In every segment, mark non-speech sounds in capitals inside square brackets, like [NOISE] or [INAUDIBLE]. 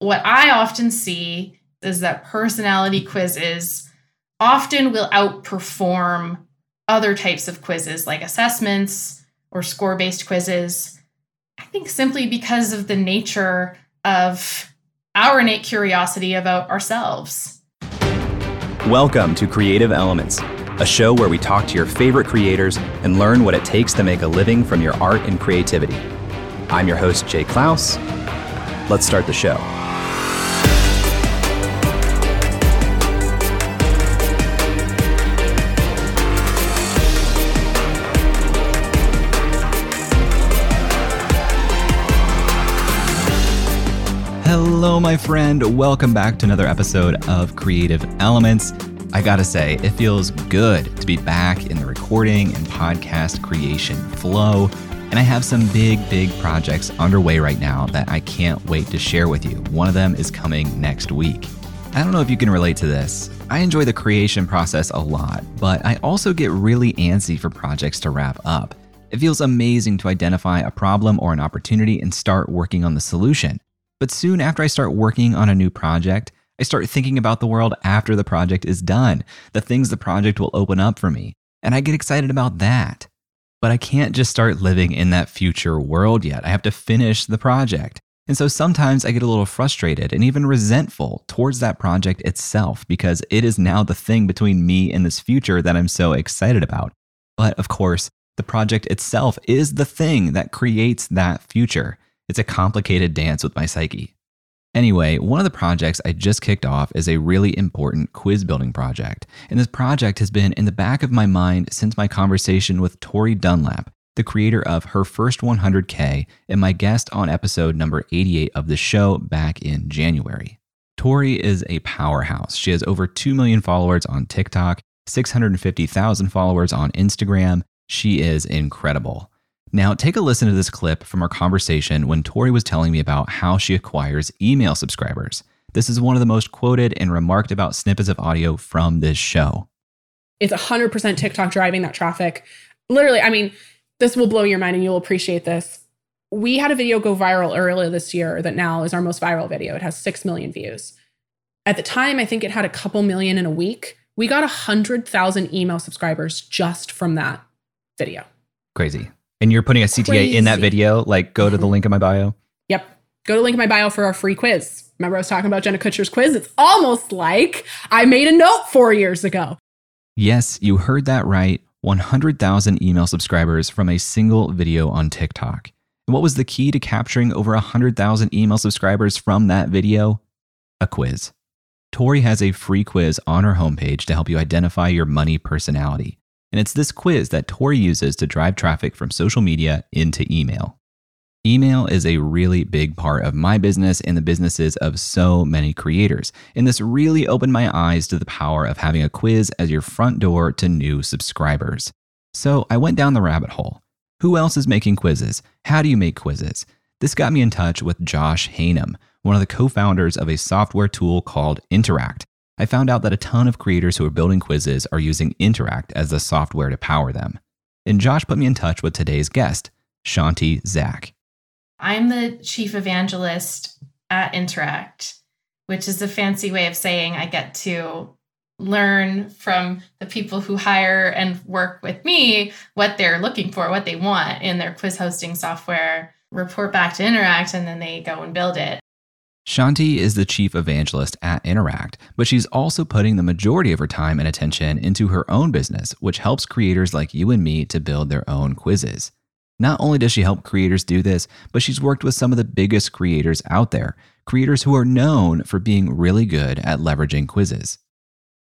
what I often see is that personality quizzes often will outperform other types of quizzes like assessments or score based quizzes. I think simply because of the nature of our innate curiosity about ourselves. Welcome to Creative Elements, a show where we talk to your favorite creators and learn what it takes to make a living from your art and creativity. I'm your host, Jay Clouse. Let's start the show. Hello, my friend. Welcome back to another episode of Creative Elements. I gotta say, it feels good to be back in the recording and podcast creation flow. And I have some big, big projects underway right now that I can't wait to share with you. One of them is coming next week. I don't know if you can relate to this. I enjoy the creation process a lot, but I also get really antsy for projects to wrap up. It feels amazing to identify a problem or an opportunity and start working on the solution. But soon after I start working on a new project, I start thinking about the world after the project is done, the things the project will open up for me, and I get excited about that. But I can't just start living in that future world yet. I have to finish the project. And so sometimes I get a little frustrated and even resentful towards that project itself because it is now the thing between me and this future that I'm so excited about. But of course, the project itself is the thing that creates that future. It's a complicated dance with my psyche. Anyway, one of the projects I just kicked off is a really important quiz building project. And this project has been in the back of my mind since my conversation with Tori Dunlap, the creator of Her First 100K and my guest on episode number 88 of the show back in January. Tori is a powerhouse. She has over 2 million followers on TikTok, 650,000 followers on Instagram. She is incredible. Now, take a listen to this clip from our conversation when Tori was telling me about how she acquires email subscribers. This is one of the most quoted and remarked about snippets of audio from this show. It's 100% TikTok driving that traffic. Literally, I mean, this will blow your mind and you'll appreciate this. We had a video go viral earlier this year that now is our most viral video. It has 6 million views. At the time, I think it had a couple million in a week. We got 100,000 email subscribers just from that video. Crazy. And you're putting a CTA Crazy. in that video. Like, go to the link in my bio. Yep. Go to link in my bio for our free quiz. Remember, I was talking about Jenna Kutcher's quiz? It's almost like I made a note four years ago. Yes, you heard that right. 100,000 email subscribers from a single video on TikTok. And what was the key to capturing over 100,000 email subscribers from that video? A quiz. Tori has a free quiz on her homepage to help you identify your money personality. And it's this quiz that Tori uses to drive traffic from social media into email. Email is a really big part of my business and the businesses of so many creators. And this really opened my eyes to the power of having a quiz as your front door to new subscribers. So I went down the rabbit hole. Who else is making quizzes? How do you make quizzes? This got me in touch with Josh Haynam, one of the co founders of a software tool called Interact. I found out that a ton of creators who are building quizzes are using Interact as the software to power them. And Josh put me in touch with today's guest, Chanti Zak. I'm the chief evangelist at Interact, which is a fancy way of saying I get to learn from the people who hire and work with me what they're looking for, what they want in their quiz hosting software, report back to Interact, and then they go and build it. Chanti is the chief evangelist at Interact, but she's also putting the majority of her time and attention into her own business, which helps creators like you and me to build their own quizzes. Not only does she help creators do this, but she's worked with some of the biggest creators out there, creators who are known for being really good at leveraging quizzes.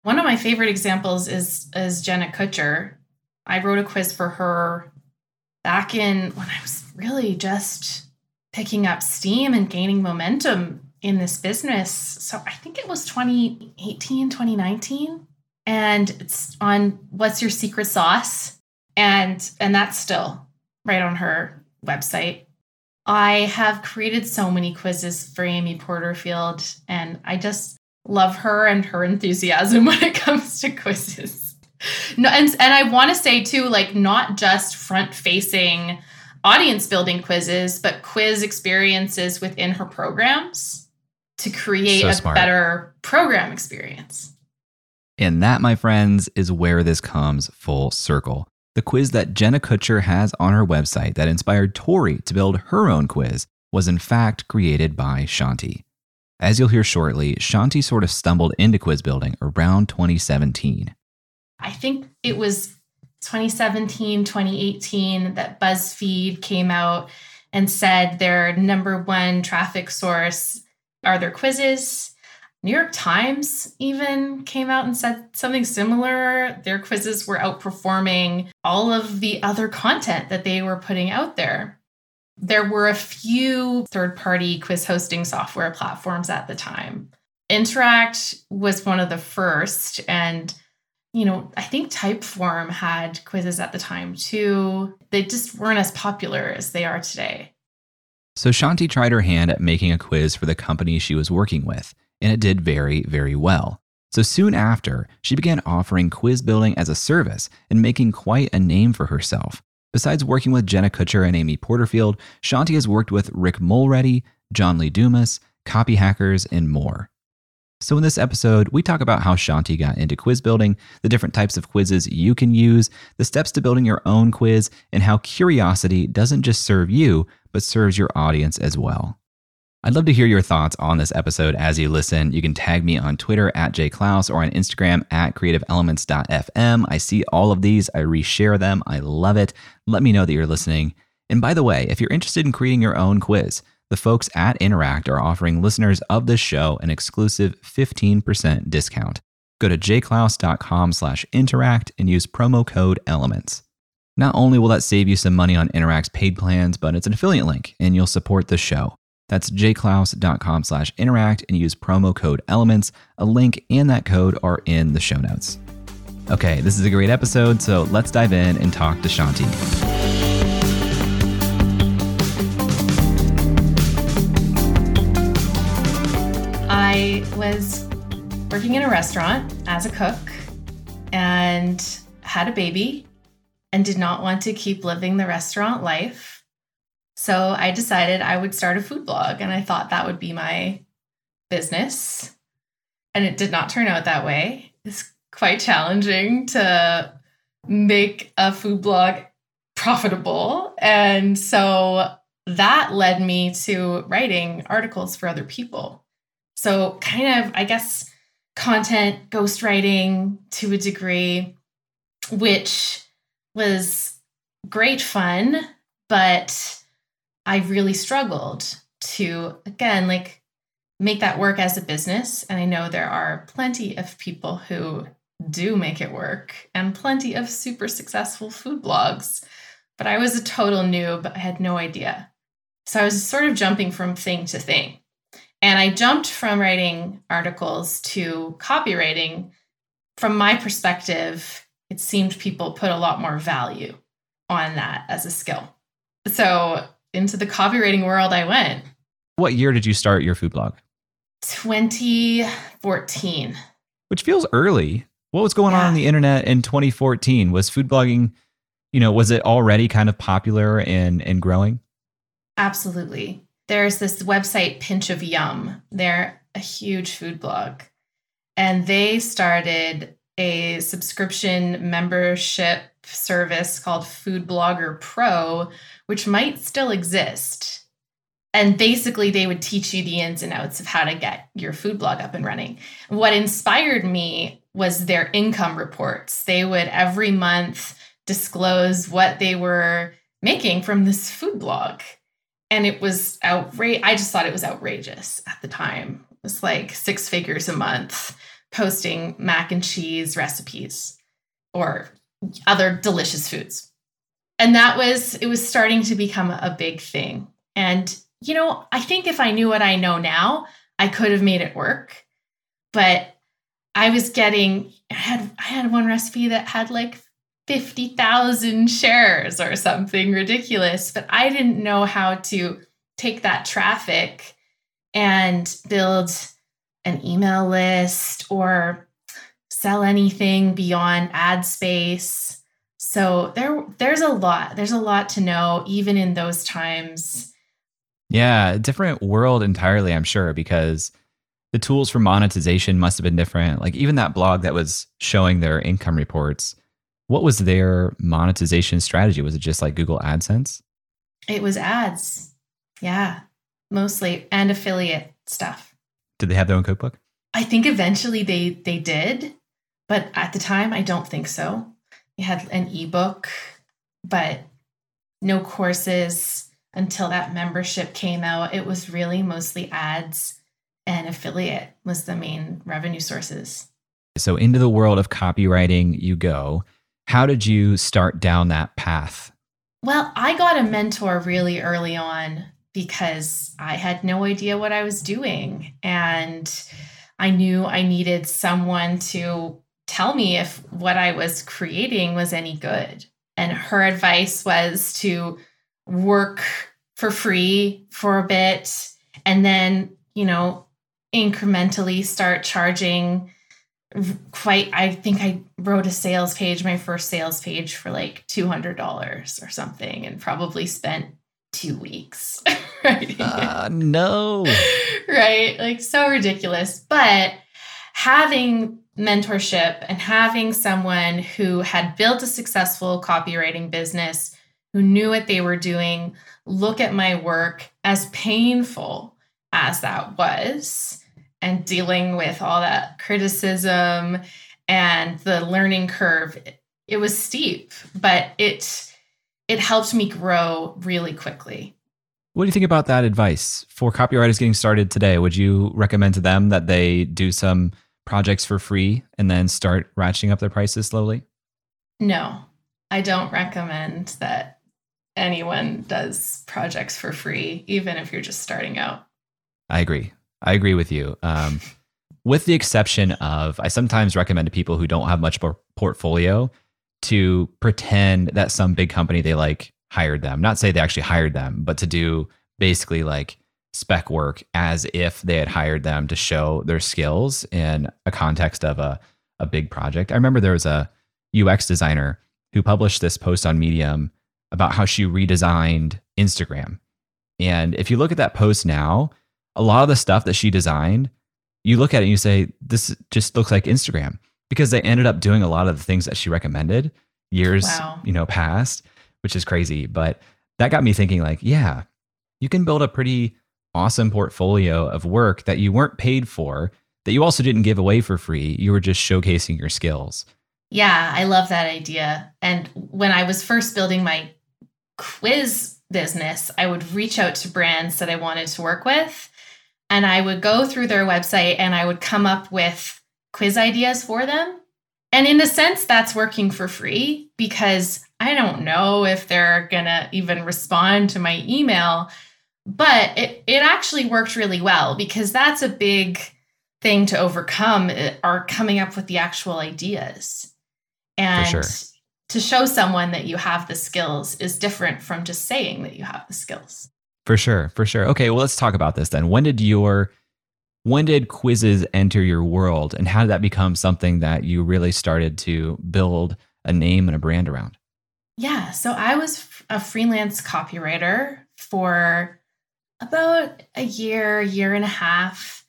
One of my favorite examples is, is Jenna Kutcher. I wrote a quiz for her back in when I was really just picking up steam and gaining momentum in this business. So I think it was 2018, 2019. And it's on what's your secret sauce? And and that's still right on her website. I have created so many quizzes for Amy Porterfield, and I just love her and her enthusiasm [LAUGHS] when it comes to quizzes. No, and and I want to say too, like not just front facing audience building quizzes, but quiz experiences within her programs to create So a smart. better program experience. And that, my friends, is where this comes full circle. The quiz that Jenna Kutcher has on her website that inspired Tori to build her own quiz was in fact created by Chanti. As you'll hear shortly, Chanti sort of stumbled into quiz building around 2017. I think it was 2017, 2018 that BuzzFeed came out and said their number one traffic source are there quizzes. New York Times even came out and said something similar. Their quizzes were outperforming all of the other content that they were putting out there. There were a few third party quiz hosting software platforms at the time. Interact was one of the first, and you know, I think Typeform had quizzes at the time too. They just weren't as popular as they are today. So Chanti tried her hand at making a quiz for the company she was working with, and it did very, very well. So soon after, she began offering quiz building as a service and making quite a name for herself. Besides working with Jenna Kutcher and Amy Porterfield, Chanti has worked with Rick Mulready, John Lee Dumas, Copy Hackers, and more. So, in this episode, we talk about how Chanti got into quiz building, the different types of quizzes you can use, the steps to building your own quiz, and how curiosity doesn't just serve you, but serves your audience as well. I'd love to hear your thoughts on this episode as you listen. You can tag me on Twitter at jayclouse or on Instagram at creativeelements.fm. I see all of these, I reshare them. I love it. Let me know that you're listening. And by the way, if you're interested in creating your own quiz, the folks at Interact are offering listeners of this show an exclusive 15% discount. Go to jayclouse.com slash interact and use promo code elements. Not only will that save you some money on Interact's paid plans, but it's an affiliate link and you'll support the show. That's jayclouse.com slash interact and use promo code elements. A link and that code are in the show notes. Okay, this is a great episode, so let's dive in and talk to Chanti. Was working in a restaurant as a cook and had a baby and did not want to keep living the restaurant life. So I decided I would start a food blog and I thought that would be my business. And it did not turn out that way. It's quite challenging to make a food blog profitable. And so that led me to writing articles for other people. So, kind of, I guess, content ghostwriting to a degree, which was great fun, but I really struggled to, again, like make that work as a business. And I know there are plenty of people who do make it work and plenty of super successful food blogs. But I was a total noob. I had no idea. So I was sort of jumping from thing to thing. And I jumped from writing articles to copywriting. From my perspective, it seemed people put a lot more value on that as a skill. So into the copywriting world, I went. What year did you start your food blog? 2014. Which feels early. What was going on on the internet in 2014? Was food blogging, you know, was it already kind of popular and, and growing? Absolutely. There's this website, Pinch of Yum. They're a huge food blog. And they started a subscription membership service called Food Blogger Pro, which might still exist. And basically, they would teach you the ins and outs of how to get your food blog up and running. What inspired me was their income reports. They would every month disclose what they were making from this food blog and it was outrageous. I just thought it was outrageous at the time. It was like six figures a month posting mac and cheese recipes or other delicious foods. And that was, it was starting to become a big thing. And, you know, I think if I knew what I know now, I could have made it work. But I was getting, I had, I had one recipe that had like 50,000 shares or something ridiculous. But I didn't know how to take that traffic and build an email list or sell anything beyond ad space. So there there's a lot. There's a lot to know even in those times. Yeah, different world entirely, I'm sure, because the tools for monetization must have been different. Like even that blog that was showing their income reports, what was their monetization strategy? Was it just like Google AdSense? It was ads. Yeah, mostly and affiliate stuff. Did they have their own cookbook? I think eventually they they did, but at the time I don't think so. We had an ebook, but no courses until that membership came out. It was really mostly ads and affiliate was the main revenue sources. So into the world of copywriting you go. How did you start down that path? Well, I got a mentor really early on because I had no idea what I was doing and I knew I needed someone to tell me if what I was creating was any good. And her advice was to work for free for a bit and then, you know, incrementally start charging quite i think i wrote a sales page my first sales page for like $200 or something and probably spent two weeks. [LAUGHS] Right? Uh, no. Right? Like so ridiculous. But having mentorship and having someone who had built a successful copywriting business who knew what they were doing look at my work as painful as that was and dealing with all that criticism and the learning curve it was steep but it it helped me grow really quickly. What do you think about that advice? For copywriters getting started today would you recommend to them that they do some projects for free and then start ratcheting up their prices slowly? No i don't recommend that anyone does projects for free even if you're just starting out. I agree I agree with you. Um, with the exception of, I sometimes recommend to people who don't have much portfolio to pretend that some big company they like hired them. Not say they actually hired them, but to do basically like spec work as if they had hired them to show their skills in a context of a, a big project. I remember there was a UX designer who published this post on Medium about how she redesigned Instagram. And if you look at that post now, a lot of the stuff that she designed, you look at it and you say, this just looks like Instagram because they ended up doing a lot of the things that she recommended years, wow. you know, past, which is crazy. But that got me thinking like, yeah, you can build a pretty awesome portfolio of work that you weren't paid for, that you also didn't give away for free. You were just showcasing your skills. Yeah, I love that idea. And when I was first building my quiz business, I would reach out to brands that I wanted to work with and I would go through their website and I would come up with quiz ideas for them. And in a sense, that's working for free because I don't know if they're going to even respond to my email. But it, it actually worked really well because that's a big thing to overcome eh, are coming up with the actual ideas. And sure. to show someone that you have the skills is different from just saying that you have the skills. For sure, for sure. Okay, well, let's talk about this then. When did your when did quizzes enter your world and how did that become something that you really started to build a name and a brand around? Yeah, so I was a freelance copywriter for about a year, year and a half.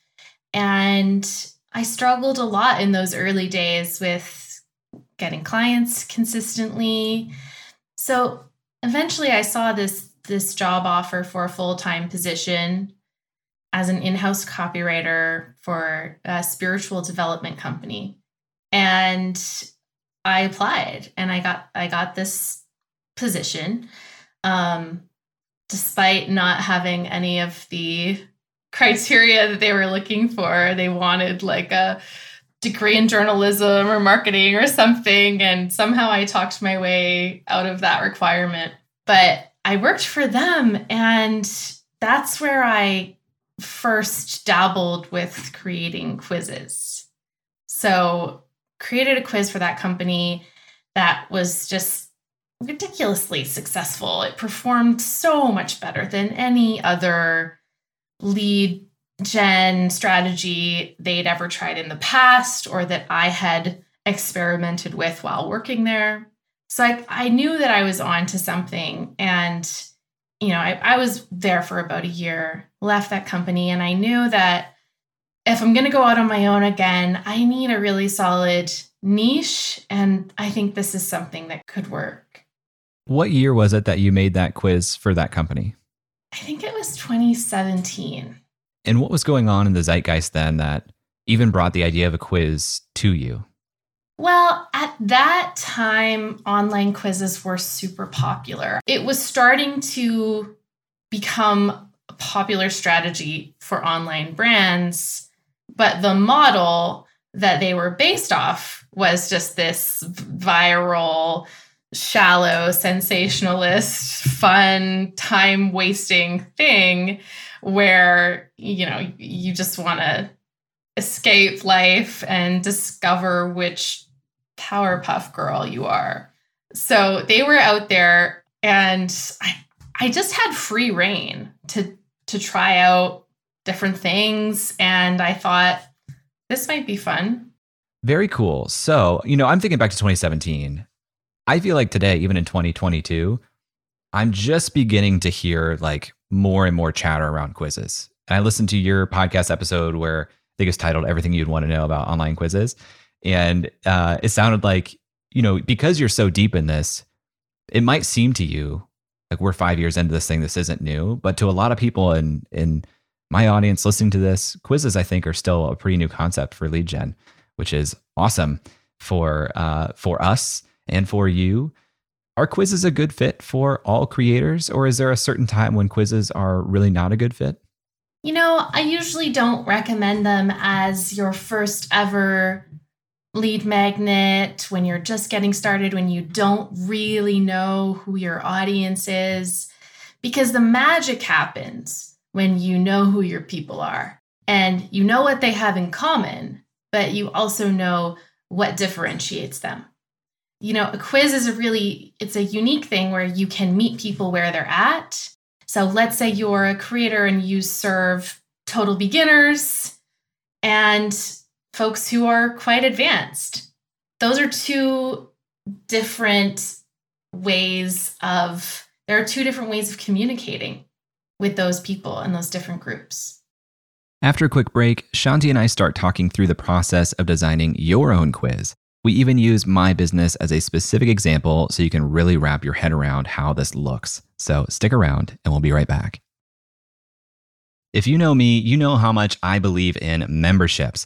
And I struggled a lot in those early days with getting clients consistently. So eventually I saw this this job offer for a full time position as an in house copywriter for a spiritual development company. And I applied and I got I got this position um, despite not having any of the criteria that they were looking for. They wanted like a degree in journalism or marketing or something. And somehow I talked my way out of that requirement. But I worked for them, and that's where I first dabbled with creating quizzes. So, created a quiz for that company that was just ridiculously successful. It performed so much better than any other lead gen strategy they'd ever tried in the past or that I had experimented with while working there. So I, I knew that I was on to something. And, you know, I, I was there for about a year, left that company, and I knew that if I'm going to go out on my own again, I need a really solid niche. And I think this is something that could work. What year was it that you made that quiz for that company? I think it was 2017. And what was going on in the zeitgeist then that even brought the idea of a quiz to you? Well, at that time, online quizzes were super popular. It was starting to become a popular strategy for online brands, but the model that they were based off was just this viral, shallow, sensationalist, fun, time wasting thing where, you know, you just want to escape life and discover which Powerpuff Girl you are. So they were out there and I I just had free reign to to try out different things and I thought this might be fun. Very cool. So, you know, I'm thinking back to 2017. I feel like today, even in 2022, I'm just beginning to hear like more and more chatter around quizzes. And I listened to your podcast episode where I think it's titled Everything You'd Want to Know About Online Quizzes. And uh, it sounded like, you know, because you're so deep in this, it might seem to you like we're five years into this thing, this isn't new. But to a lot of people in in my audience listening to this, quizzes I think are still a pretty new concept for lead gen, which is awesome for uh, for us and for you. Are quizzes a good fit for all creators, or is there a certain time when quizzes are really not a good fit? You know, I usually don't recommend them as your first ever lead magnet, when you're just getting started, when you don't really know who your audience is, because the magic happens when you know who your people are and you know what they have in common, but you also know what differentiates them. You know, a quiz is a really it's a unique thing where you can meet people where they're at. So let's say you're a creator and you serve total beginners and folks who are quite advanced. Those are two different ways of, there are two different ways of communicating with those people and those different groups. After a quick break, Chanti and I start talking through the process of designing your own quiz. We even use my business as a specific example so you can really wrap your head around how this looks. So stick around and we'll be right back. If you know me, you know how much I believe in memberships.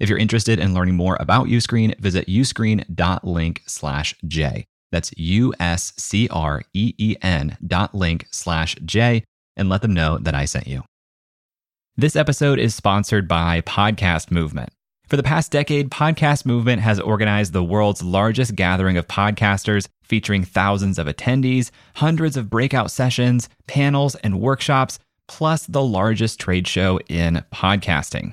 If you're interested in learning more about Uscreen, visit uscreen.link slash J. That's U-S-C-R-E-E-N dot link slash J and let them know that I sent you. This episode is sponsored by Podcast Movement. For the past decade, Podcast Movement has organized the world's largest gathering of podcasters featuring thousands of attendees, hundreds of breakout sessions, panels, and workshops, plus the largest trade show in podcasting.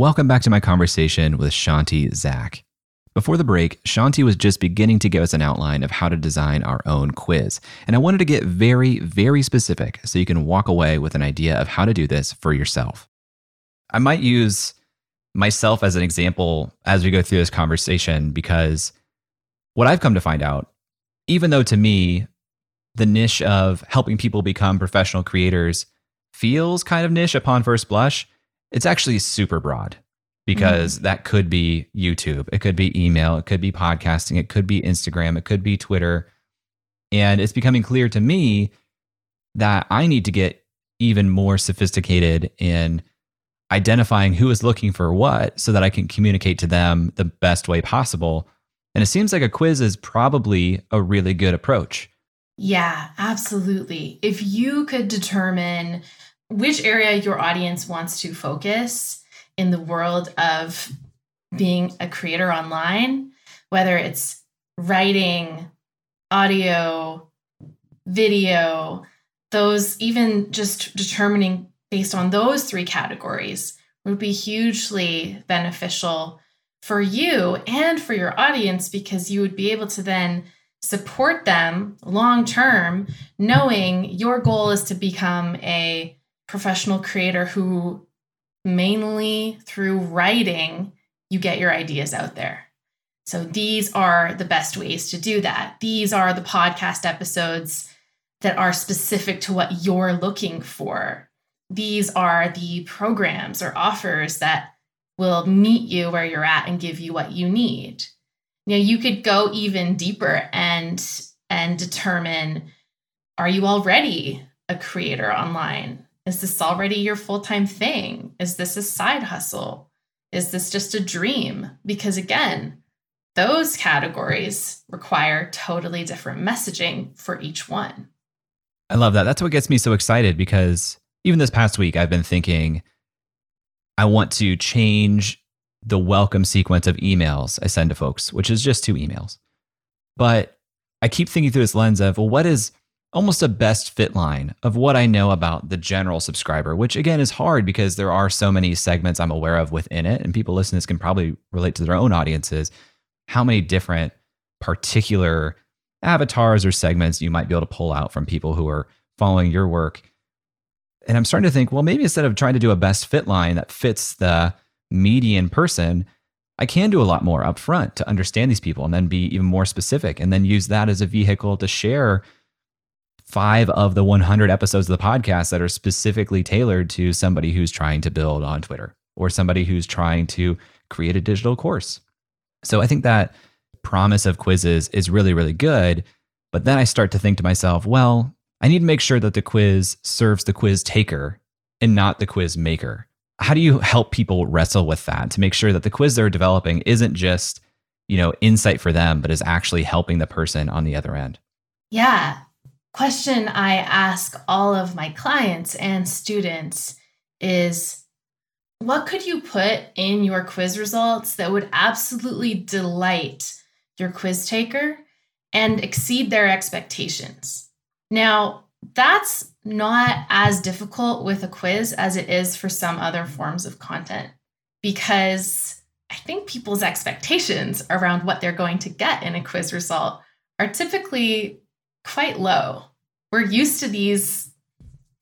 Welcome back to my conversation with Chanti Zak. Before the break, Chanti was just beginning to give us an outline of how to design our own quiz. And I wanted to get very, very specific so you can walk away with an idea of how to do this for yourself. I might use myself as an example as we go through this conversation because what I've come to find out, even though to me, the niche of helping people become professional creators feels kind of niche upon first blush, it's actually super broad because mm-hmm. that could be YouTube, it could be email, it could be podcasting, it could be Instagram, it could be Twitter. And it's becoming clear to me that I need to get even more sophisticated in identifying who is looking for what so that I can communicate to them the best way possible. And it seems like a quiz is probably a really good approach. Yeah, absolutely. If you could determine which area your audience wants to focus in the world of being a creator online, whether it's writing, audio, video, those, even just determining based on those three categories would be hugely beneficial for you and for your audience because you would be able to then support them long term, knowing your goal is to become a professional creator who mainly through writing, you get your ideas out there. So these are the best ways to do that. These are the podcast episodes that are specific to what you're looking for. These are the programs or offers that will meet you where you're at and give you what you need. You know, you could go even deeper and and determine are you already a creator online? Is this already your full time thing? Is this a side hustle? Is this just a dream? Because again, those categories require totally different messaging for each one. I love that. That's what gets me so excited because even this past week, I've been thinking I want to change the welcome sequence of emails I send to folks, which is just two emails. But I keep thinking through this lens of, well, what is almost a best fit line of what I know about the general subscriber, which again is hard because there are so many segments I'm aware of within it. And people listening to this can probably relate to their own audiences. How many different particular avatars or segments you might be able to pull out from people who are following your work. And I'm starting to think, well, maybe instead of trying to do a best fit line that fits the median person, I can do a lot more upfront to understand these people and then be even more specific and then use that as a vehicle to share five of the 100 episodes of the podcast that are specifically tailored to somebody who's trying to build on Twitter or somebody who's trying to create a digital course. So I think that promise of quizzes is really, really good. But then I start to think to myself, well, I need to make sure that the quiz serves the quiz taker and not the quiz maker. How do you help people wrestle with that to make sure that the quiz they're developing isn't just, you know, insight for them, but is actually helping the person on the other end? Yeah, question I ask all of my clients and students is what could you put in your quiz results that would absolutely delight your quiz taker and exceed their expectations? Now, that's not as difficult with a quiz as it is for some other forms of content because I think people's expectations around what they're going to get in a quiz result are typically quite low. We're used to these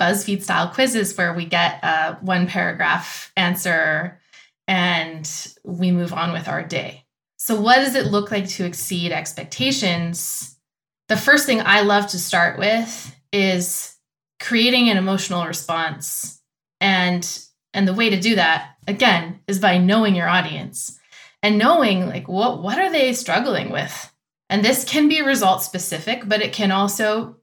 BuzzFeed style quizzes where we get a one paragraph answer and we move on with our day. So, what does it look like to exceed expectations the first thing I love to start with is creating an emotional response. And and the way to do that again is by knowing your audience and knowing like what what are they struggling with? And this can be result specific, but it can also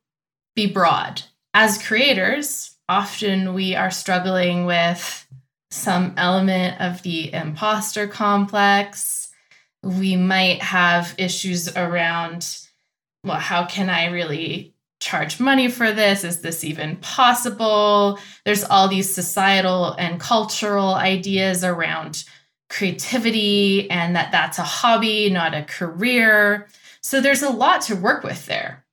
be broad. As creators, often we are struggling with some element of the imposter complex. We might have issues around, well, how can I really charge money for this? Is this even possible? There's all these societal and cultural ideas around creativity and that that's a hobby, not a career. So there's a lot to work with there.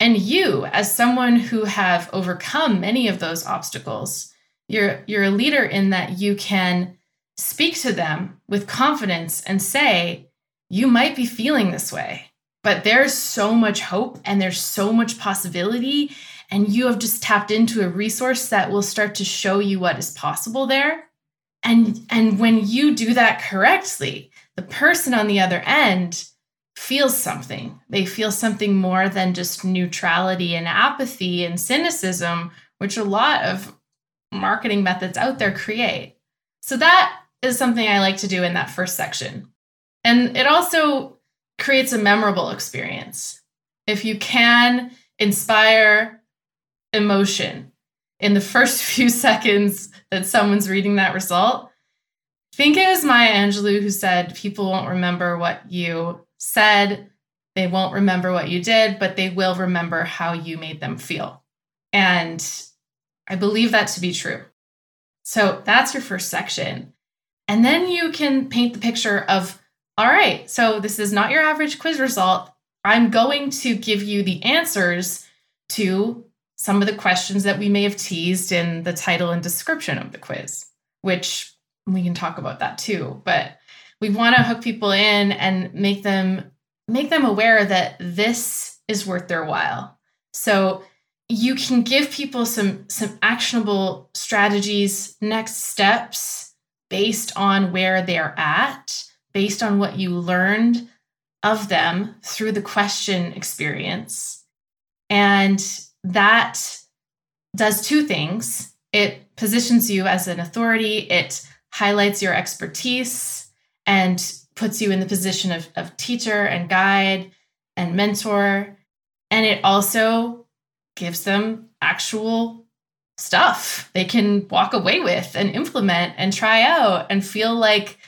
And you, as someone who have overcome many of those obstacles, you're you're a leader in that you can speak to them with confidence and say, you might be feeling this way, but there's so much hope and there's so much possibility. And you have just tapped into a resource that will start to show you what is possible there. And, and when you do that correctly, the person on the other end feels something. They feel something more than just neutrality and apathy and cynicism, which a lot of marketing methods out there create. So that is something I like to do in that first section. And it also creates a memorable experience. If you can inspire emotion in the [LAUGHS] first few seconds that someone's reading that result, I think it was Maya Angelou who said people won't remember what you said they won't remember what you did, but they will remember how you made them feel. And I believe that to be true. So that's your first section. And then you can paint the picture of all right, so this is not your average quiz result. I'm going to give you the answers to some of the questions that we may have teased in the title and description of the quiz, which we can talk about that too. But we want to hook people in and make them make them aware that this is worth their while. So you can give people some some actionable strategies, next steps based on where they're at, based on what you learned of them through the question experience. And that does two things. It positions you as an authority, it highlights your expertise and puts you in the position of, of teacher and guide and mentor. And it also gives them actual stuff they can walk away with and implement and try out and feel like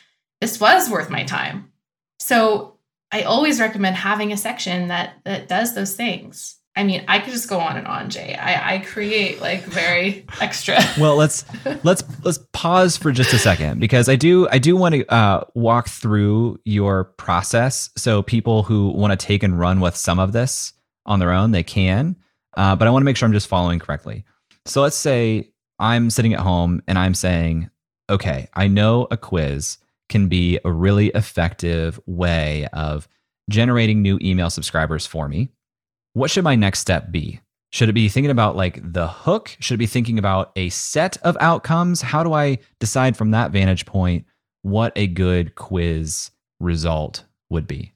this was worth my time. So I always recommend having a section that that does those things. I mean, I could just go on and on, Jay. I, I create like very [LAUGHS] extra. well, let's [LAUGHS] let's let's pause for just a second because I do I do want to uh, walk through your process so people who want to take and run with some of this on their own they can. Uh, but I want to make sure I'm just following correctly. So let's say I'm sitting at home and I'm saying, okay, I know a quiz can be a really effective way of generating new email subscribers for me what should my next step be? Should it be thinking about like the hook? Should it be thinking about a set of outcomes? How do I decide from that vantage point what a good quiz result would be?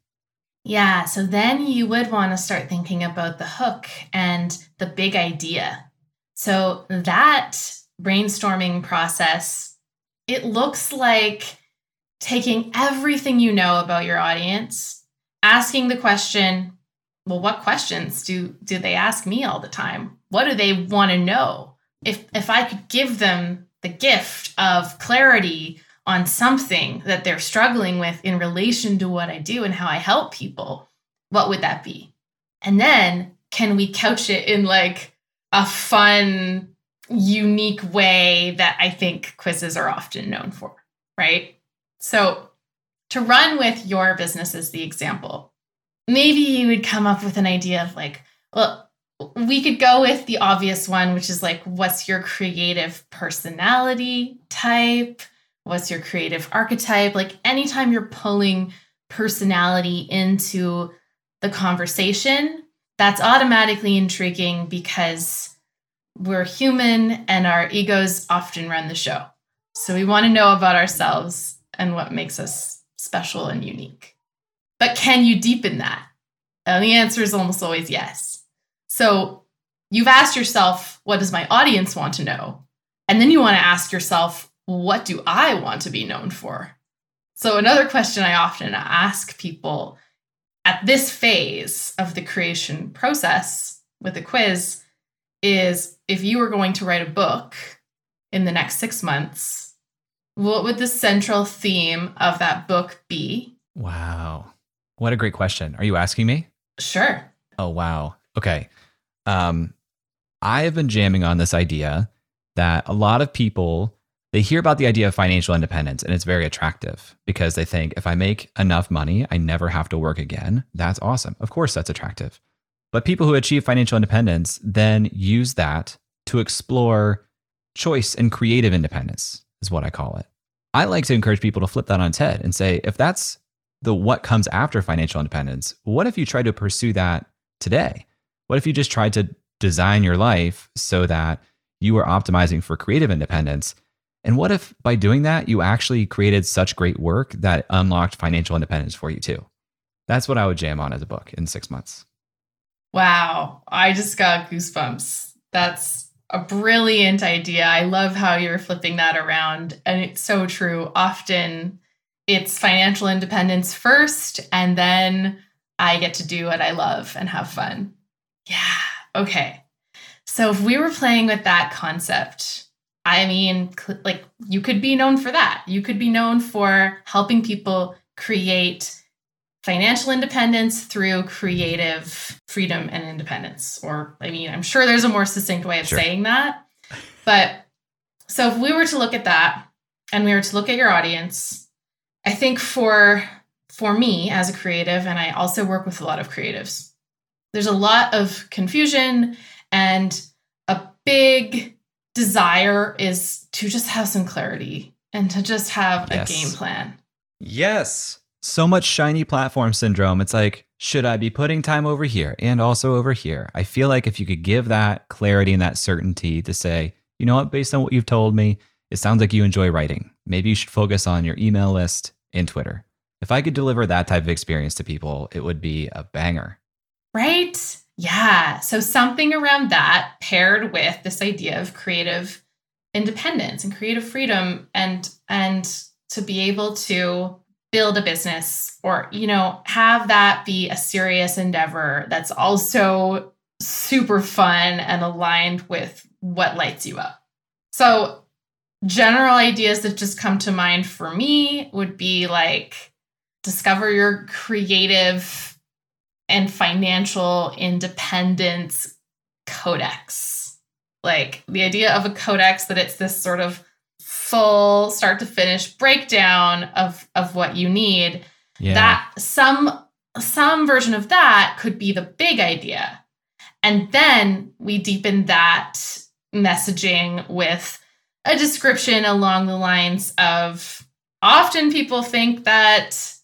Yeah, so then you would want to start thinking about the hook and the big idea. So that brainstorming process, it looks like taking everything you know about your audience, asking the question, well what questions do do they ask me all the time? What do they want to know? If if i could give them the gift of clarity on something that they're struggling with in relation to what i do and how i help people what would that be? And then can we couch it in like a fun unique way that i think quizzes are often known for right? So to run with your business as the example maybe you would come up with an idea of like, well, we could go with the obvious one, which is like, what's your creative personality type? What's your creative archetype? Like, anytime you're pulling personality into the conversation, that's automatically intriguing because we're human and our egos often run the show. So we want to know about ourselves and what makes us special and unique. But can you deepen that? And the answer is almost always yes. So you've asked yourself, what does my audience want to know? And then you want to ask yourself, what do I want to be known for? So, another question I often ask people at this phase of the creation process with a quiz is if you were going to write a book in the next six months, what would the central theme of that book be? Wow. What a great question. Are you asking me? Sure. Oh, wow. Okay. Um, I have been jamming on this idea that a lot of people they hear about the idea of financial independence and it's very attractive because they think if I make enough money, I never have to work again. That's awesome. Of course, that's attractive. But people who achieve financial independence then use that to explore choice and creative independence, is what I call it. I like to encourage people to flip that on its head and say, if that's the what comes after financial independence, what if you try to pursue that today? What if you just tried to design your life so that you are optimizing for creative independence? And what if by doing that, you actually created such great work that unlocked financial independence for you too? That's what I would jam on as a book in six months. Wow. I just got goosebumps. That's a brilliant idea. I love how you're flipping that around. And it's so true. Often it's financial independence first, and then I get to do what I love and have fun. Yeah. Okay. So if we were playing with that concept, I mean, like you could be known for that. You could be known for helping people create financial independence through creative freedom and independence. Or, I mean, I'm sure there's a more succinct way of sure. saying that. But so if we were to look at that and we were to look at your audience, I think for for me as a creative, and I also work with a lot of creatives, there's a lot of confusion and a big desire is to just have some clarity and to just have yes. a game plan. Yes. So much shiny platform syndrome. It's like, should I be putting time over here and also over here? I feel like if you could give that clarity and that certainty to say, you know what, based on what you've told me, it sounds like you enjoy writing. Maybe you should focus on your email list and Twitter. If I could deliver that type of experience to people, it would be a banger. Right? Yeah. So something around that paired with this idea of creative independence and creative freedom and and to be able to build a business or you know have that be a serious endeavor that's also super fun and aligned with what lights you up. So general ideas that just come to mind for me would be like discover your creative and financial independence codex. Like the idea of a codex that it's this sort of full start to finish breakdown of of what you need. Yeah. That some some version of that could be the big idea. And then we deepen that messaging with a description along the lines of often people think that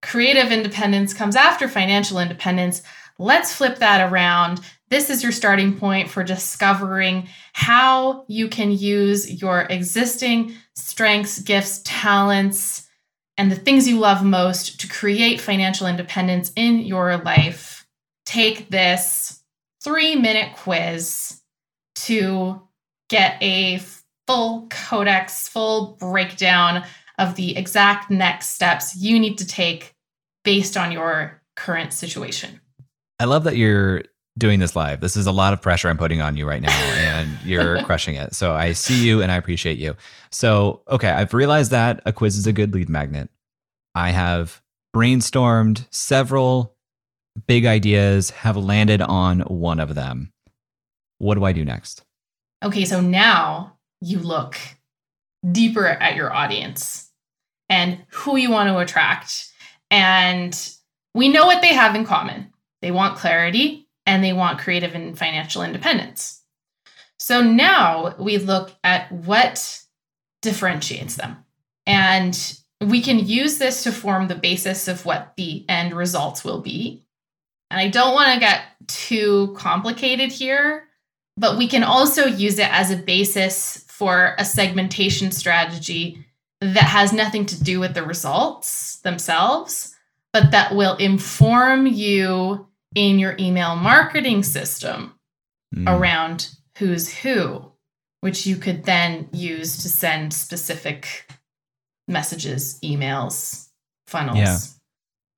creative independence comes after financial independence. Let's flip that around. This is your starting point for discovering how you can use your existing strengths, gifts, talents, and the things you love most to create financial independence in your life. Take this three minute quiz to get a full codex, full breakdown of the exact next steps you need to take based on your current situation. I love that you're doing this live. This is a lot of pressure I'm putting on you right now, [LAUGHS] and you're crushing it. So I see you and I appreciate you. So, okay, I've realized that a quiz is a good lead magnet. I have brainstormed several big ideas, have landed on one of them. What do I do next? Okay, so now you look deeper at your audience and who you want to attract and we know what they have in common they want clarity and they want creative and financial independence. So now we look at what differentiates them. And we can use this to form the basis of what the end results will be. And I don't want to get too complicated here, but we can also use it as a basis for a segmentation strategy that has nothing to do with the results themselves, but that will inform you in your email marketing system Mm. around who's who, which you could then use to send specific messages, emails, funnels. Yeah.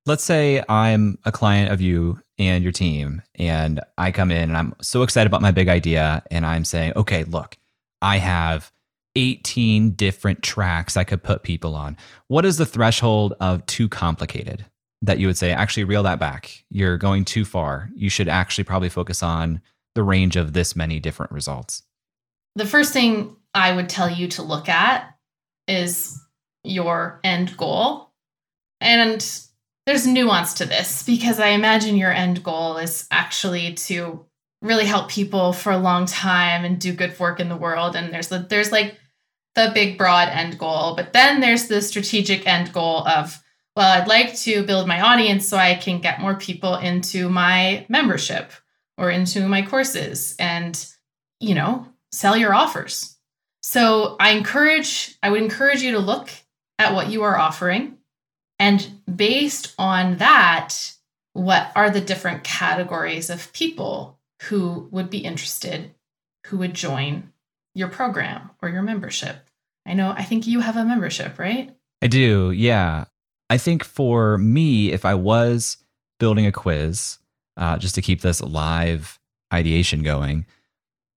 Let's say I'm a client of you and your team, and I come in and I'm so excited about my big idea, and I'm saying, okay, look, I have 18 different tracks I could put people on. What is the threshold of too complicated that you would say, actually, reel that back? You're going too far. You should actually probably focus on the range of this many different results. The first thing I would tell you to look at is your end goal. And there's nuance to this because I imagine your end goal is actually to really help people for a long time and do good work in the world. And there's the, there's like the big broad end goal, but then there's the strategic end goal of well, I'd like to build my audience so I can get more people into my membership or into my courses and you know, sell your offers. So I encourage I would encourage you to look at what you are offering and based on that what are the different categories of people who would be interested who would join your program or your membership. I know I think you have a membership, right? I do, yeah. I think for me, if I was building a quiz, uh, just to keep this live ideation going,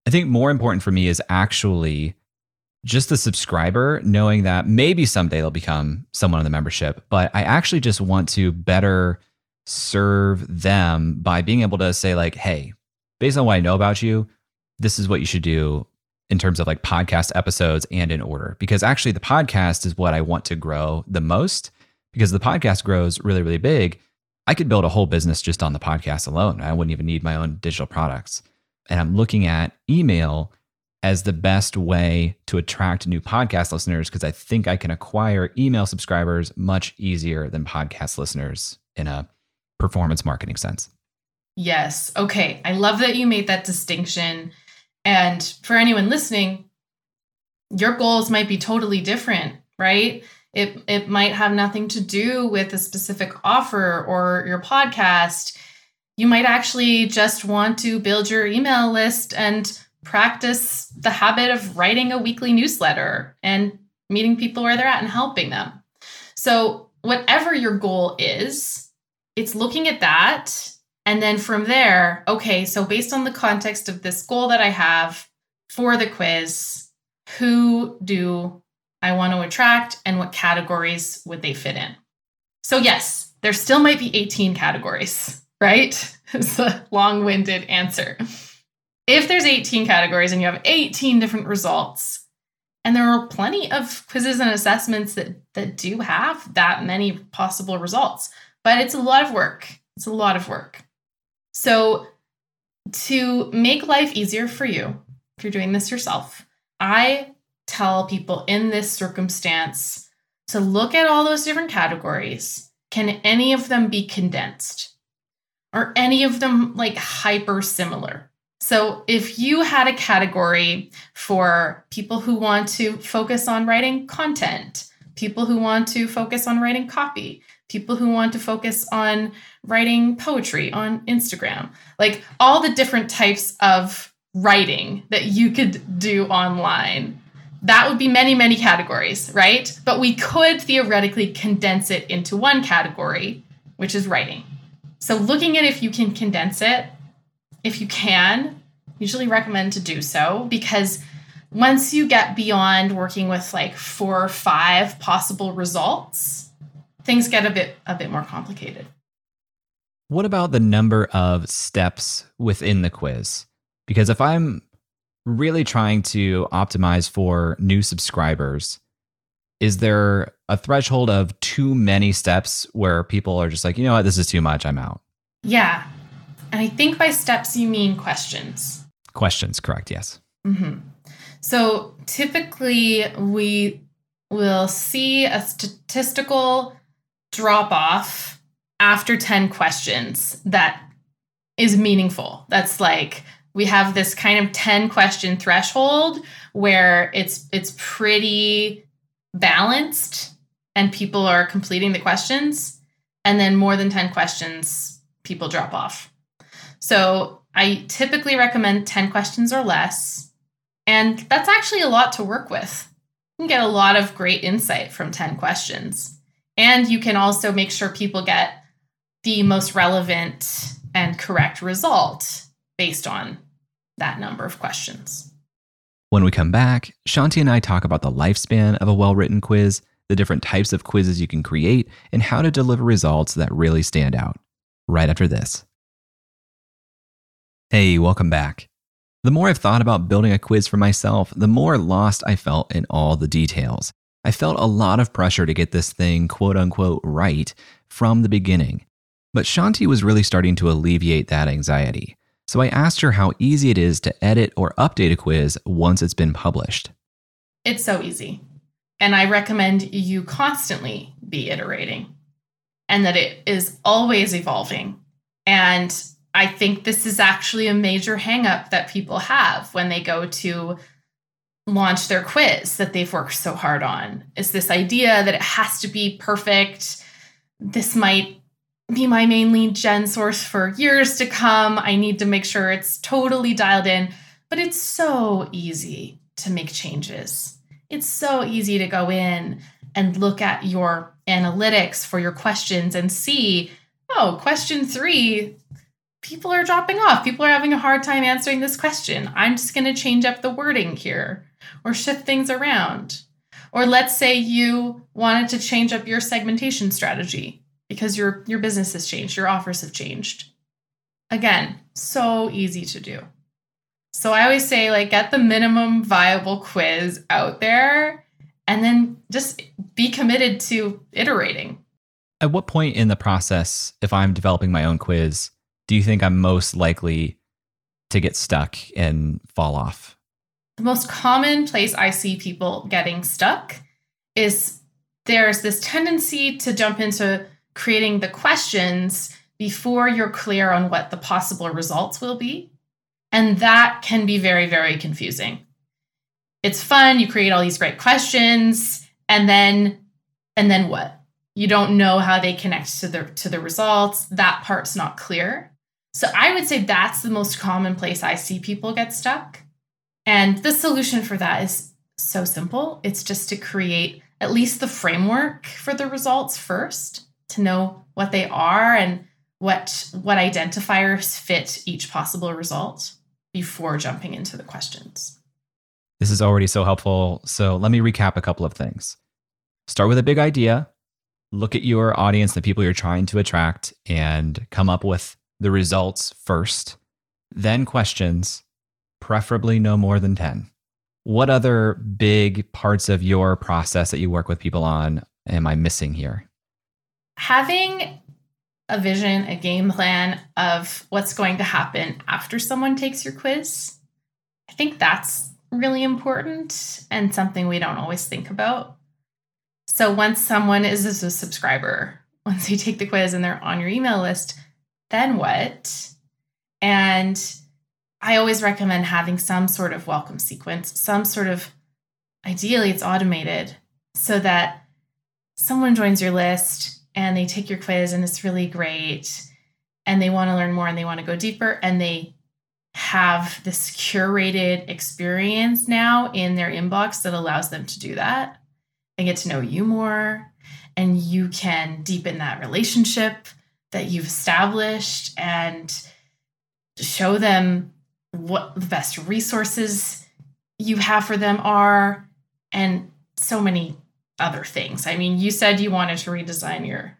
I think more important for me is actually just the subscriber knowing that maybe someday they'll become someone in the membership, but I actually just want to better serve them by being able to say, like, hey, based on what I know about you, this is what you should do in terms of like podcast episodes and in order. Because actually, the podcast is what I want to grow the most because the podcast grows really, really big. I could build a whole business just on the podcast alone. I wouldn't even need my own digital products. And I'm looking at email as the best way to attract new podcast listeners because I think I can acquire email subscribers much easier than podcast listeners in a performance marketing sense. Yes. Okay. I love that you made that distinction. And for anyone listening, your goals might be totally different, right? It, it might have nothing to do with a specific offer or your podcast. You might actually just want to build your email list and practice the habit of writing a weekly newsletter and meeting people where they're at and helping them. So, whatever your goal is, it's looking at that. And then from there, okay, so based on the context of this goal that I have for the quiz, who do I want to attract and what categories would they fit in? So, yes, there still might be 18 categories, [LAUGHS] right? It's a long winded answer. If there's 18 categories and you have 18 different results, and there are plenty of quizzes and assessments that, that do have that many possible results, but it's a lot of work. It's a lot of work. So, to make life easier for you, if you're doing this yourself, I tell people in this circumstance to look at all those different categories. Can any of them be condensed? Are any of them like hyper similar? So, if you had a category for people who want to focus on writing content, people who want to focus on writing copy, people who want to focus on writing poetry on Instagram, like all the different types of writing that you could do online, that would be many, many categories, right? But we could theoretically condense it into one category, which is writing. So, looking at if you can condense it, if you can, usually recommend to do so because once you get beyond working with like four or five possible results, things get a bit a bit more complicated. What about the number of steps within the quiz? Because if I'm really trying to optimize for new subscribers, is there a threshold of too many steps where people are just like, you know what, this is too much, I'm out? Yeah. And I think by steps, you mean questions. Questions, correct, yes. Mm-hmm. So typically, we will see a statistical drop off after 10 questions that is meaningful. That's like, we have this kind of 10 question threshold where it's it's pretty balanced and people are completing the questions and then more than 10 questions people drop off So I typically recommend 10 questions or less. And that's actually a lot to work with. You can get a lot of great insight from 10 questions. And you can also make sure people get the most relevant and correct result based on that number of questions. When we come back, Chanti and I talk about the lifespan of a well written quiz, the different types of quizzes you can create, and how to deliver results that really stand out. Right after this. Hey, welcome back. The more I've thought about building a quiz for myself, the more lost I felt in all the details. I felt a lot of pressure to get this thing quote unquote right from the beginning. But Chanti was really starting to alleviate that anxiety. So I asked her how easy it is to edit or update a quiz once it's been published. It's so easy. And I recommend you constantly be iterating and that it is always evolving. And I think this is actually a major hangup that people have when they go to launch their quiz that they've worked so hard on. Is this idea that it has to be perfect. This might be my main lead gen source for years to come. I need to make sure it's totally dialed in. But it's so easy to make changes. It's so easy to go in and look at your analytics for your questions and see, oh, question three, people are dropping off. People are having a hard time answering this question. I'm just going to change up the wording here or shift things around. Or let's say you wanted to change up your segmentation strategy because your your business has changed, your offers have changed. Again, so easy to do. So I always say like get the minimum viable quiz out there and then just be committed to iterating. At what point in the process if I'm developing my own quiz do you think I'm most likely to get stuck and fall off? The most common place I see people getting stuck is there's this tendency to jump into creating the questions before you're clear on what the possible results will be. And that can be very, very confusing. It's fun, you create all these great questions, and then and then what? You don't know how they connect to the to the results. That part's not clear. So I would say that's the most common place I see people get stuck. And the solution for that is so simple. It's just to create at least the framework for the results first to know what they are and what what identifiers fit each possible result before jumping into the questions. This is already so helpful. So let me recap a couple of things. Start with a big idea, look at your audience, the people you're trying to attract, and come up with the results first, then questions, preferably no more than 10. What other big parts of your process that you work with people on am I missing here? Having a vision, a game plan of what's going to happen after someone takes your quiz, I think that's really important and something we don't always think about. So once someone is a subscriber, [LAUGHS] once you take the quiz and they're on your email list, then what? And I always recommend having some sort of welcome sequence, some sort of ideally it's automated so that someone joins your list and they take your quiz and it's really great and they want to learn more and they want to go deeper and they have this curated experience now in their inbox that allows them to do that. They get to know you more and you can deepen that relationship that you've established and show them what the best resources you have for them are and so many other things. I mean, you said you wanted to redesign your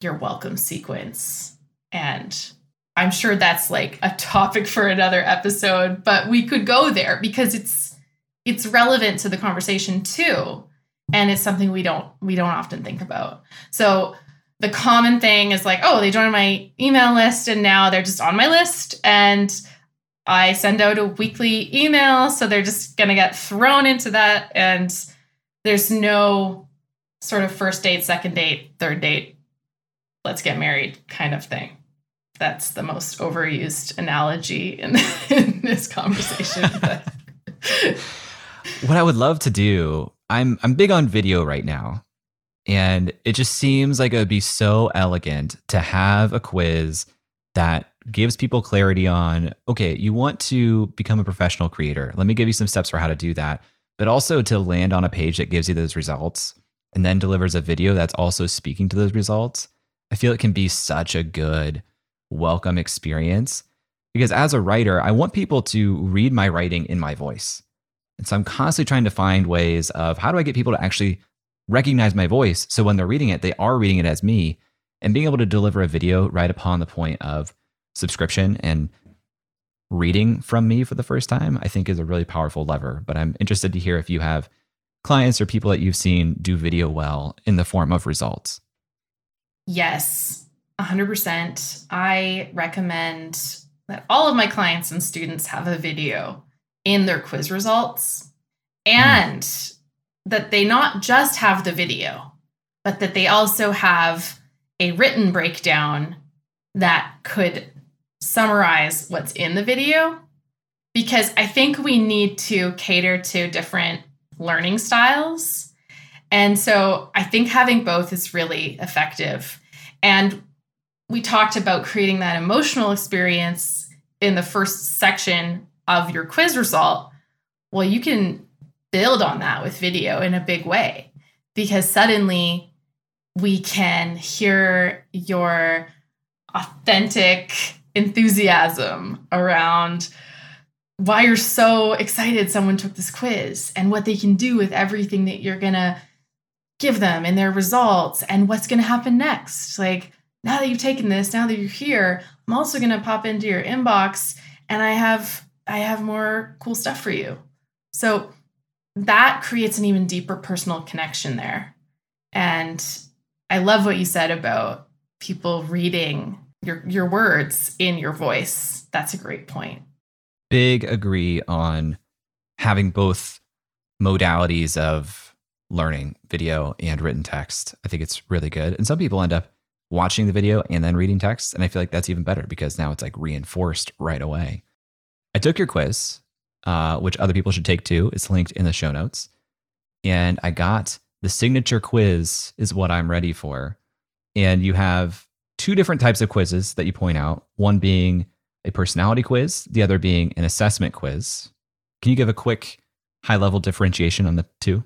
your welcome sequence and I'm sure that's like a topic for another episode, but we could go there because it's it's relevant to the conversation too. And it's something we don't we don't often think about. So the common thing is like, oh, they joined my email list and now they're just on my list and I send out a weekly email, so they're just going to get thrown into that and there's no sort of first date, second date, third date, let's get married kind of thing. That's the most overused analogy in, [LAUGHS] in this conversation. [LAUGHS] what I would love to do, I'm I'm big on video right now. And it just seems like it would be so elegant to have a quiz that gives people clarity on okay, you want to become a professional creator. Let me give you some steps for how to do that, but also to land on a page that gives you those results and then delivers a video that's also speaking to those results. I feel it can be such a good welcome experience because as a writer, I want people to read my writing in my voice. And so I'm constantly trying to find ways of how do I get people to actually recognize my voice so when they're reading it, they are reading it as me and being able to deliver a video right upon the point of subscription and reading from me for the first time, I think is a really powerful lever. But I'm interested to hear if you have clients or people that you've seen do video well in the form of results. Yes, 100%. I recommend that all of my clients and students have a video in their quiz results and mm. that they not just have the video, but that they also have a written breakdown that could summarize what's in the video because I think we need to cater to different learning styles. And so I think having both is really effective. And we talked about creating that emotional experience in the first section of your quiz result. Well, you can build on that with video in a big way because suddenly we can hear your authentic enthusiasm around why you're so excited someone took this quiz and what they can do with everything that you're going to give them and their results and what's going to happen next. Like, now that you've taken this, now that you're here, I'm also going to pop into your inbox and I have I have more cool stuff for you. So that creates an even deeper personal connection there. And I love what you said about people reading your your words in your voice. That's a great point. Big agree on having both modalities of learning, video and written text. I think it's really good. And some people end up watching the video and then reading text, and I feel like that's even better because now it's like reinforced right away. I took your quiz, uh, which other people should take too. It's linked in the show notes. And I got the signature quiz is what I'm ready for. And you have two different types of quizzes that you point out one being a personality quiz, the other being an assessment quiz. Can you give a quick high level differentiation on the two?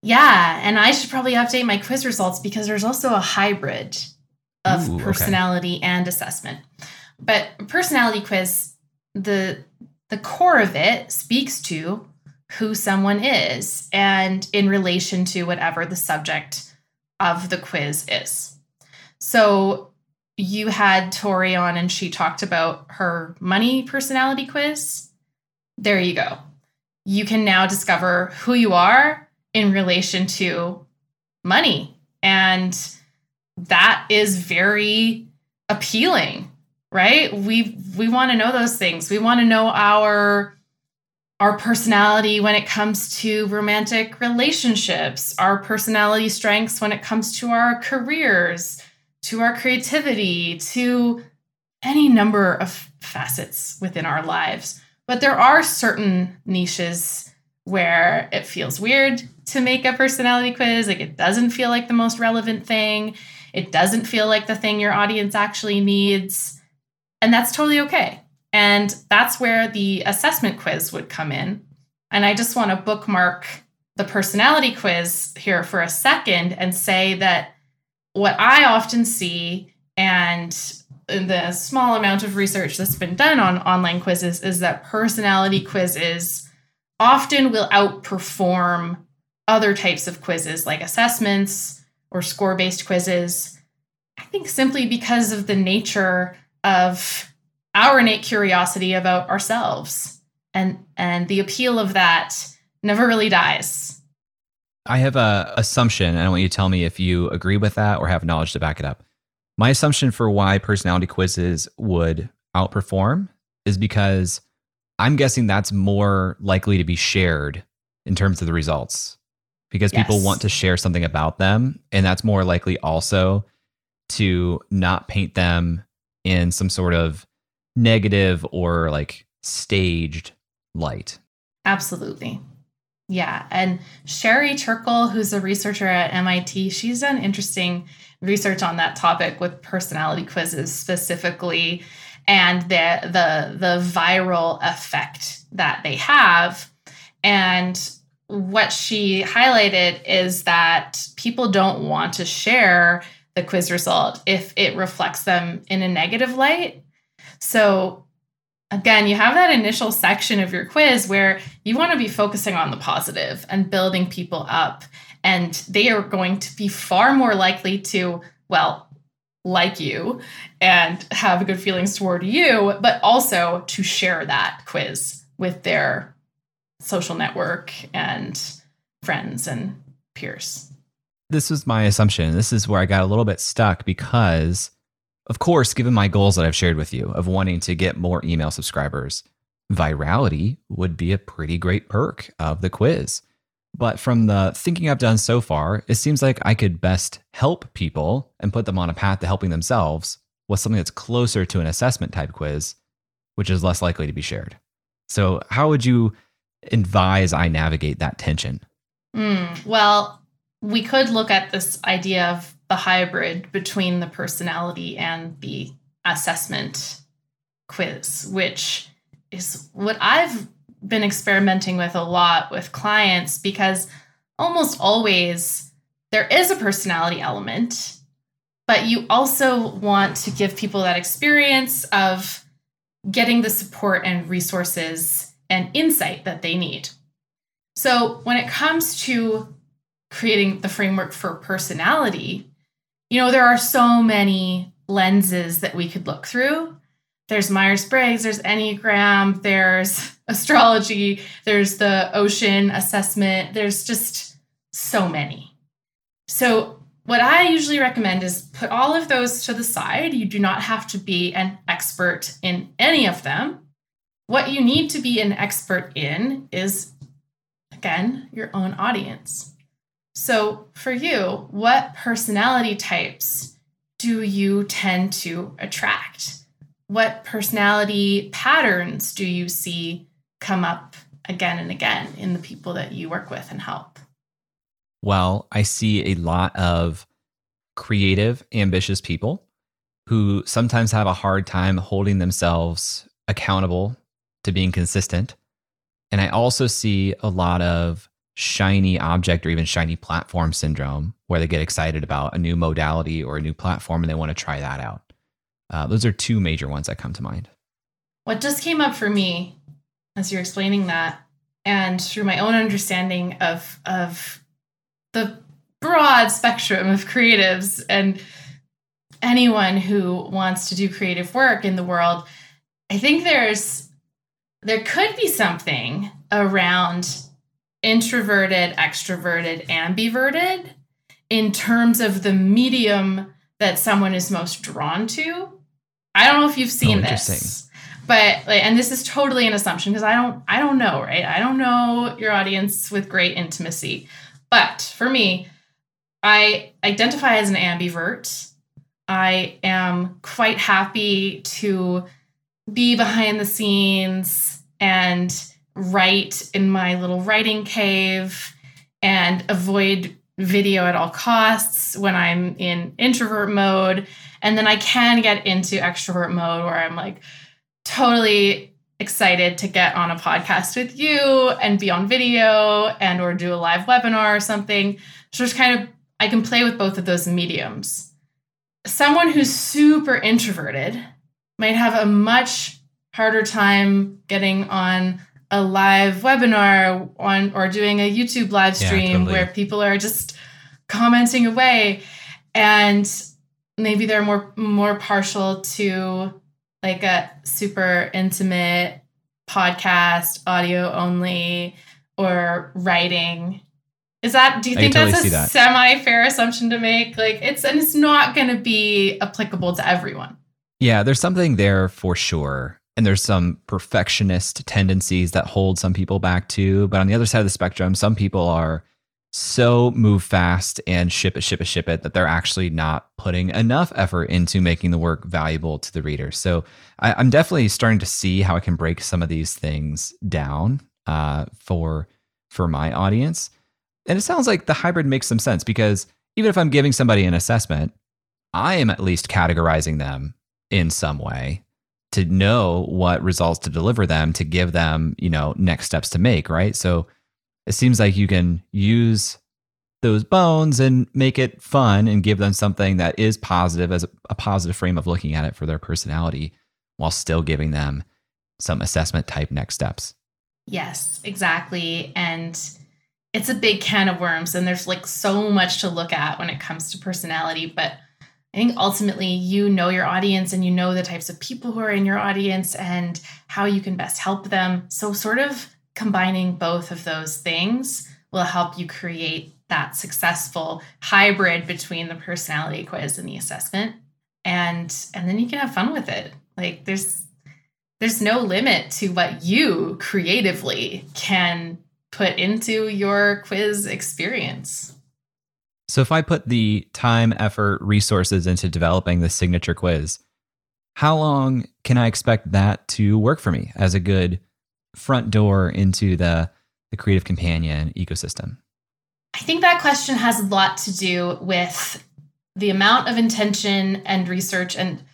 Yeah, and I should probably update my quiz results because there's also a hybrid of Ooh, personality okay. and assessment. But personality quiz, the the core of it speaks to who someone is and in relation to whatever the subject of the quiz is. So you had Tori on and she talked about her money personality quiz. There you go. You can now discover who you are in relation to money. And that is very appealing, right? We we want to know those things. We want to know our our personality when it comes to romantic relationships, our personality strengths when it comes to our careers, to our creativity, to any number of facets within our lives. But there are certain niches where it feels weird to make a personality quiz. Like it doesn't feel like the most relevant thing. It doesn't feel like the thing your audience actually needs. And that's totally okay. And that's where the assessment quiz would come in. And I just want to bookmark the personality quiz here for a second and say that what I often see, and the small amount of research that's been done on online quizzes, is that personality quizzes often will outperform other types of quizzes like assessments or score based quizzes. I think simply because of the nature of our innate curiosity about ourselves and and the appeal of that never really dies I have a assumption, and I want you to tell me if you agree with that or have knowledge to back it up. My assumption for why personality quizzes would outperform is because I'm guessing that's more likely to be shared in terms of the results because yes. people want to share something about them. And that's more likely also to not paint them in some sort of negative or like staged light. Absolutely. Yeah. And Sherry Turkle, who's a researcher at MIT, she's done interesting research on that topic with personality quizzes specifically. and the the the viral effect that they have and what she highlighted is that people don't want to share the quiz result if it reflects them in a negative light so again, you have that initial section of your quiz where you want to be focusing on the positive and building people up. And they are going to be far more likely to, well, like you and have good feelings toward you, but also to share that quiz with their social network and friends and peers. This was my assumption. This is where I got a little bit stuck because of course, given my goals that I've shared with you of wanting to get more email subscribers, virality would be a pretty great perk of the quiz. But from the thinking I've done so far, it seems like I could best help people and put them on a path to helping themselves with something that's closer to an assessment type quiz, which is less likely to be shared. So, how would you advise I navigate that tension? Mm, well, we could look at this idea of the hybrid between the personality and the assessment quiz, which is what I've been experimenting with a lot with clients because almost always there is a personality element, but you also want to give people that experience of getting the support and resources and insight that they need. So when it comes to creating the framework for personality, you know, there are so many lenses that we could look through. There's Myers Briggs, there's Enneagram, there's [LAUGHS] astrology, there's the ocean assessment, there's just so many. So, what I usually recommend is put all of those to the side. You do not have to be an expert in any of them. What you need to be an expert in is, again, your own audience. So, for you, what personality types do you tend to attract? What personality patterns do you see come up again and again in the people that you work with and help? Well, I see a lot of creative, ambitious people who sometimes have a hard time holding themselves accountable to being consistent. And I also see a lot of shiny object or even shiny platform syndrome, where they get excited about a new modality or a new platform and they want to try that out. Uh, those are two major ones that come to mind. What just came up for me as you're explaining that, and through my own understanding of of the broad spectrum of creatives and anyone who wants to do creative work in the world, I think there's there could be something around introverted, extroverted, ambiverted in terms of the medium that someone is most drawn to. I don't know if you've seen oh, this. But like, and this is totally an assumption because I don't I don't know, right? I don't know your audience with great intimacy. But for me, I identify as an ambivert. I am quite happy to be behind the scenes and write in my little writing cave and avoid video at all costs when I'm in introvert mode. And then I can get into extrovert mode where I'm like totally excited to get on a podcast with you and be on video and or do a live webinar or something. So it's kind of I can play with both of those mediums. Someone who's super introverted might have a much harder time getting on a live webinar on or doing a YouTube live stream yeah, totally. where people are just commenting away. And maybe they're more more partial to like a super intimate podcast audio only or writing. Is that do you think totally that's a that. semi fair assumption to make? Like it's and it's not going to be applicable to everyone. Yeah there's something there for sure and there's some perfectionist tendencies that hold some people back too. But on the other side of the spectrum, some people are so move fast and ship it, ship it, ship it that they're actually not putting enough effort into making the work valuable to the reader. So I, am definitely starting to see how I can break some of these things down uh, for for my audience. And it sounds like the hybrid makes some sense because even if I'm giving somebody an assessment, I am at least categorizing them in some way to know what results to deliver them to give them, you know, next steps to make, right? So it seems like you can use those bones and make it fun and give them something that is positive as a, positive frame of looking at it for their personality while still giving them some assessment type next steps. Yes, exactly. And it's a big can of worms and there's like so much to look at when it comes to personality, but I think ultimately you know your audience and you know the types of people who are in your audience and how you can best help them. So, sort of combining both of those things will help you create that successful hybrid between the personality quiz and the assessment. And and then you can have fun with it. Like there's there's no limit to what you creatively can put into your quiz experience. So if I put the time, effort, resources into developing the signature quiz, how long can I expect that to work for me as a good front door into the, the creative companion ecosystem? I think that question has a lot to do with the amount of intention and research and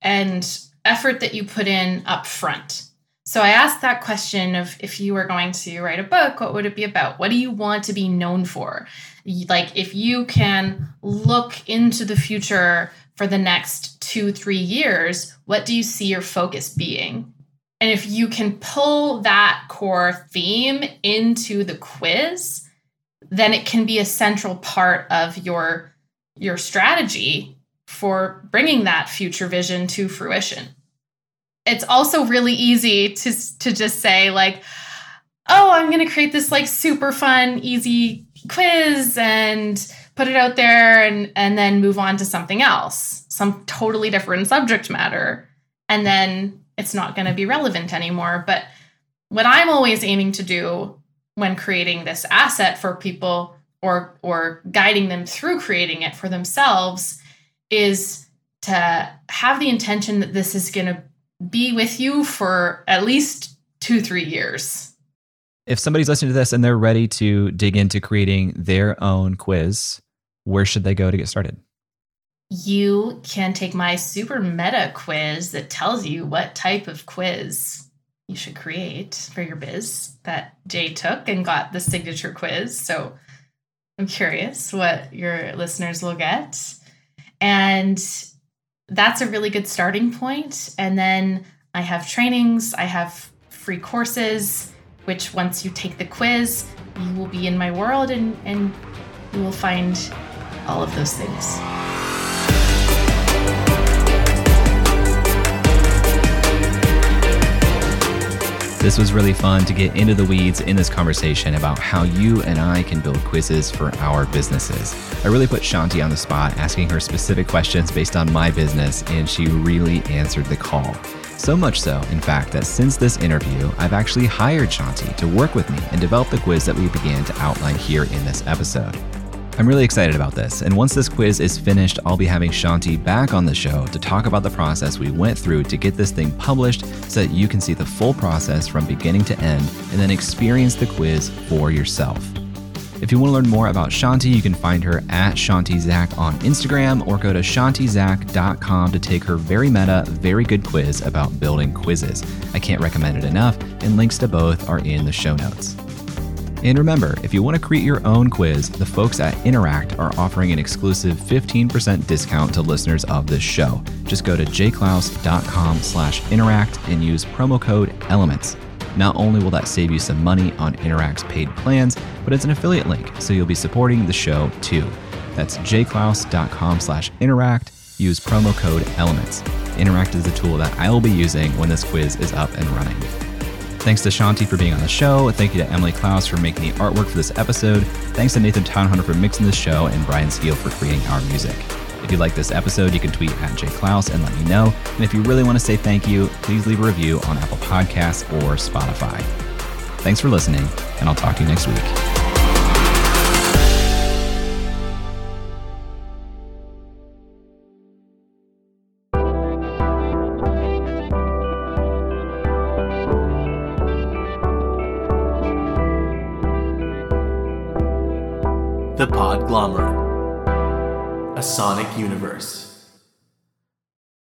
and effort that you put in up front. So I asked that question of if you were going to write a book, what would it be about? What do you want to be known for? Like if you can look into the future for the next 2-3 years, what do you see your focus being? And if you can pull that core theme into the quiz, then it can be a central part of your your strategy for bringing that future vision to fruition it's also really easy to to just say like oh i'm going to create this like super fun easy quiz and put it out there and and then move on to something else some totally different subject matter. And then it's not going to be relevant anymore. But what i'm always aiming to do when creating this asset for people or or guiding them through creating it for themselves is to have the intention that this is going to be with you for at least two, three years. If somebody's listening to this and they're ready to dig into creating their own quiz, where should they go to get started? You can take my super meta quiz that tells you what type of quiz you should create for your biz that Jay took and got the signature quiz. So I'm curious what your listeners will get. And that's a really good starting point. And then I have trainings, I have free courses, which once you take the quiz, you will be in my world and, and you will find all of those things. This was really fun to get into the weeds in this conversation about how you and I can build quizzes for our businesses. I really put Chanti on the spot, asking her specific questions based on my business, and she really answered the call. So much so, in fact, that since this interview, I've actually hired Chanti to work with me and develop the quiz that we began to outline here in this episode. I'm really excited about this, and once this quiz is finished, I'll be having Chanti back on the show to talk about the process we went through to get this thing published so that you can see the full process from beginning to end and then experience the quiz for yourself. If you want to learn more about Chanti, you can find her at ChantiZak on Instagram or go to ChantiZak.com to take her very meta, very good quiz about building quizzes. I can't recommend it enough, and links to both are in the show notes. And remember, if you want to create your own quiz, the folks at Interact are offering an exclusive 15% discount to listeners of this show. Just go to jayclouse.com slash interact and use promo code ELEMENTS. Not only will that save you some money on Interact's paid plans, but it's an affiliate link, so you'll be supporting the show too. That's jayclouse.com slash interact. Use promo code ELEMENTS. Interact is the tool that I will be using when this quiz is up and running. Thanks to Chanti for being on the show. Thank you to Emily Clouse for making the artwork for this episode. Thanks to Nathan Todhunter for mixing this show and Brian Steele for creating our music. If you like this episode, you can tweet at Jay Clouse and let me know. And if you really want to say thank you, please leave a review on Apple Podcasts or Spotify. Thanks for listening, and I'll talk to you next week. The